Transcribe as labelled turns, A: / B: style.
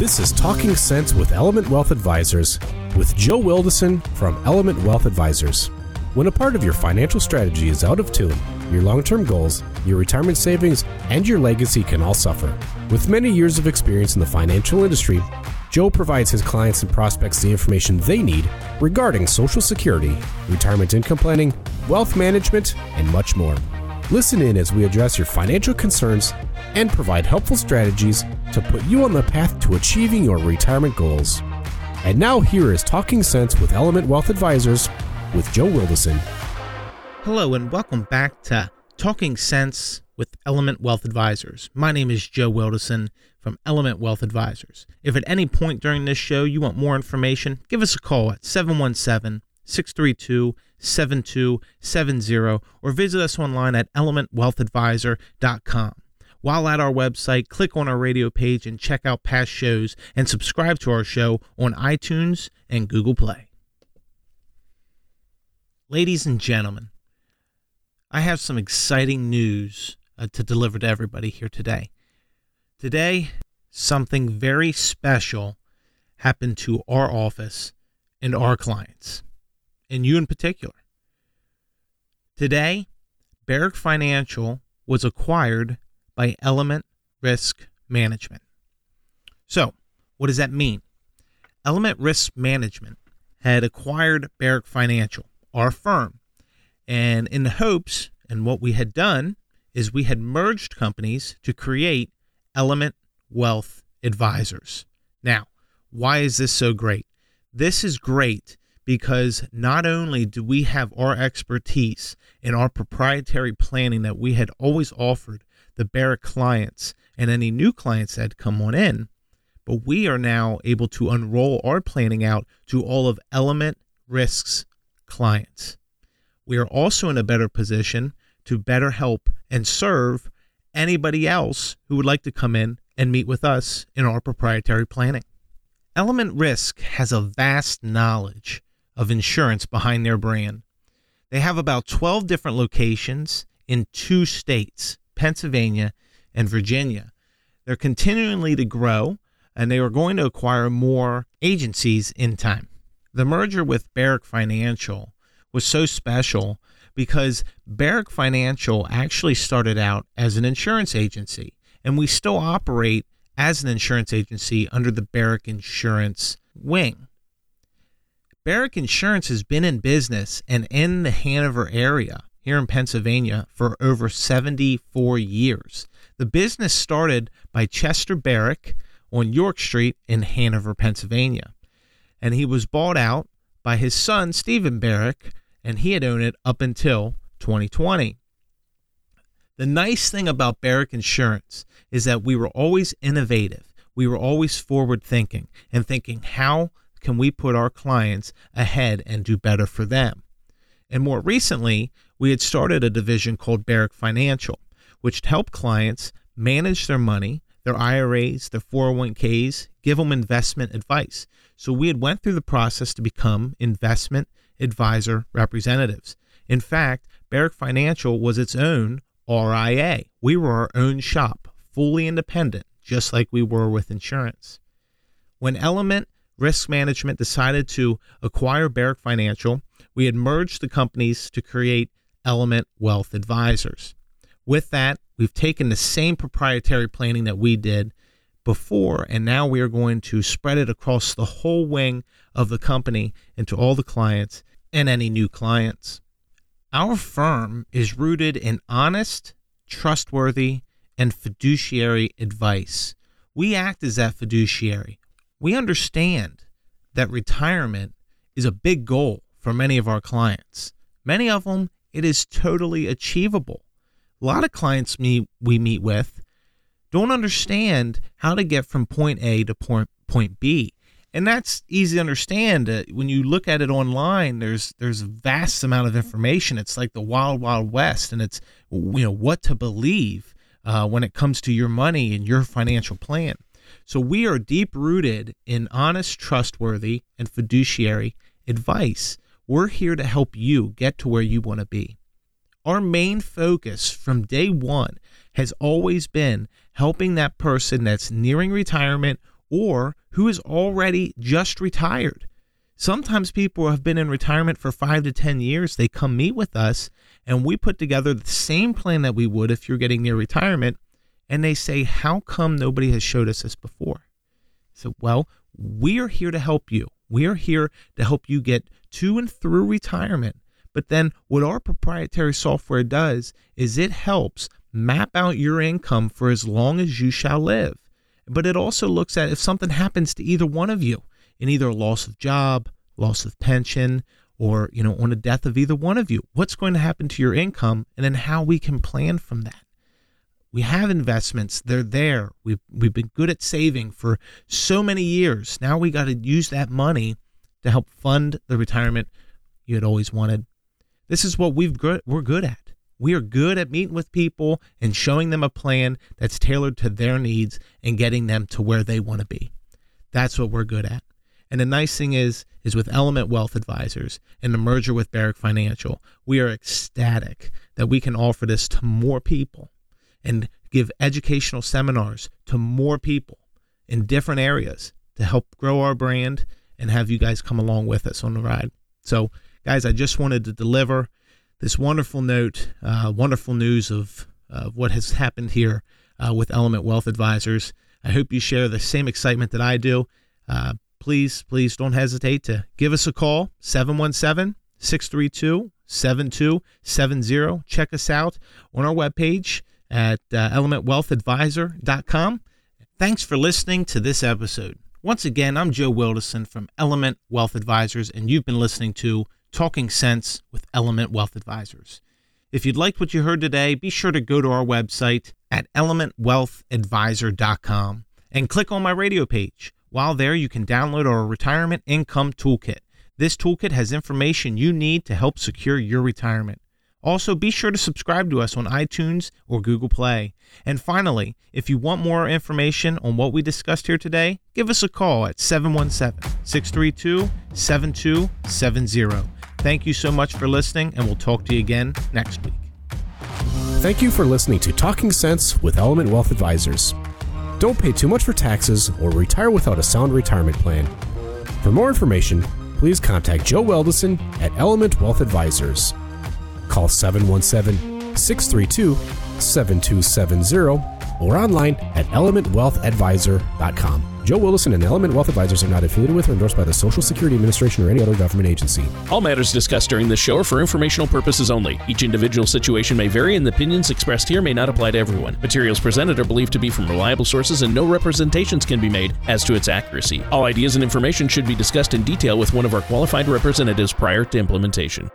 A: This is Talking Sense with Element Wealth Advisors with Joe Wildison from Element Wealth Advisors. When a part of your financial strategy is out of tune, your long term goals, your retirement savings, and your legacy can all suffer. With many years of experience in the financial industry, Joe provides his clients and prospects the information they need regarding Social Security, retirement income planning, wealth management, and much more. Listen in as we address your financial concerns and provide helpful strategies to put you on the path to achieving your retirement goals. And now, here is Talking Sense with Element Wealth Advisors with Joe Wildison.
B: Hello, and welcome back to Talking Sense with Element Wealth Advisors. My name is Joe Wildison from Element Wealth Advisors. If at any point during this show you want more information, give us a call at 717 632 7270 or visit us online at elementwealthadvisor.com. While at our website, click on our radio page and check out past shows and subscribe to our show on iTunes and Google Play. Ladies and gentlemen, I have some exciting news uh, to deliver to everybody here today. Today, something very special happened to our office and our clients, and you in particular. Today, Barrick Financial was acquired by Element Risk Management. So, what does that mean? Element Risk Management had acquired Barrick Financial, our firm, and in the hopes, and what we had done is we had merged companies to create Element Wealth Advisors. Now, why is this so great? This is great because not only do we have our expertise and our proprietary planning that we had always offered the Barrick clients and any new clients that come on in, but we are now able to unroll our planning out to all of Element Risk's clients. We are also in a better position to better help and serve anybody else who would like to come in and meet with us in our proprietary planning. Element Risk has a vast knowledge of insurance behind their brand. They have about 12 different locations in two states Pennsylvania, and Virginia. They're continually to grow, and they are going to acquire more agencies in time. The merger with Barrick Financial was so special because Barrick Financial actually started out as an insurance agency, and we still operate as an insurance agency under the Barrick Insurance wing. Barrick Insurance has been in business and in the Hanover area here in Pennsylvania for over 74 years. The business started by Chester Barrick on York Street in Hanover, Pennsylvania. And he was bought out by his son, Stephen Barrick, and he had owned it up until 2020. The nice thing about Barrick Insurance is that we were always innovative. We were always forward thinking and thinking, how can we put our clients ahead and do better for them? And more recently, we had started a division called Barrick Financial, which helped clients manage their money, their IRAs, their 401ks, give them investment advice. So we had went through the process to become investment advisor representatives. In fact, Barrick Financial was its own RIA. We were our own shop, fully independent, just like we were with insurance. When Element Risk Management decided to acquire Barrick Financial, we had merged the companies to create Element Wealth Advisors. With that, we've taken the same proprietary planning that we did before, and now we are going to spread it across the whole wing of the company into all the clients and any new clients. Our firm is rooted in honest, trustworthy, and fiduciary advice. We act as that fiduciary. We understand that retirement is a big goal for many of our clients. Many of them, it is totally achievable. A lot of clients me, we meet with don't understand how to get from point A to point, point B. And that's easy to understand. Uh, when you look at it online, there's there's a vast amount of information. It's like the wild, wild west, and it's you know what to believe uh, when it comes to your money and your financial plan. So we are deep rooted in honest, trustworthy, and fiduciary advice. We're here to help you get to where you want to be. Our main focus from day one has always been helping that person that's nearing retirement or who is already just retired. Sometimes people have been in retirement for five to 10 years. They come meet with us and we put together the same plan that we would if you're getting near retirement. And they say, How come nobody has showed us this before? So, well, we are here to help you. We are here to help you get to and through retirement. But then, what our proprietary software does is it helps map out your income for as long as you shall live. But it also looks at if something happens to either one of you in either a loss of job, loss of pension, or you know on a death of either one of you what's going to happen to your income and then how we can plan from that we have investments. They're there. We've, we've been good at saving for so many years. Now we got to use that money to help fund the retirement you had always wanted. This is what we've good, we're good at. We are good at meeting with people and showing them a plan that's tailored to their needs and getting them to where they want to be. That's what we're good at. And the nice thing is, is with Element Wealth Advisors and the merger with Barrick Financial, we are ecstatic that we can offer this to more people and give educational seminars to more people in different areas to help grow our brand and have you guys come along with us on the ride. So, guys, I just wanted to deliver this wonderful note, uh, wonderful news of uh, what has happened here uh, with Element Wealth Advisors. I hope you share the same excitement that I do. Uh, please, please don't hesitate to give us a call 717 632 7270. Check us out on our webpage at uh, elementwealthadvisor.com. Thanks for listening to this episode. Once again, I'm Joe Wildison from Element Wealth Advisors, and you've been listening to Talking Sense with Element Wealth Advisors. If you'd liked what you heard today, be sure to go to our website at elementwealthadvisor.com and click on my radio page while there, you can download our Retirement Income Toolkit. This toolkit has information you need to help secure your retirement. Also, be sure to subscribe to us on iTunes or Google Play. And finally, if you want more information on what we discussed here today, give us a call at 717 632 7270. Thank you so much for listening, and we'll talk to you again next week.
A: Thank you for listening to Talking Sense with Element Wealth Advisors. Don't pay too much for taxes or retire without a sound retirement plan. For more information, please contact Joe Wildison at Element Wealth Advisors. Call 717 632 7270 or online at elementwealthadvisor.com. Joe Wildison and Element Wealth Advisors are not affiliated with or endorsed by the Social Security Administration or any other government agency.
C: All matters discussed during this show are for informational purposes only. Each individual situation may vary, and the opinions expressed here may not apply to everyone. Materials presented are believed to be from reliable sources, and no representations can be made as to its accuracy. All ideas and information should be discussed in detail with one of our qualified representatives prior to implementation.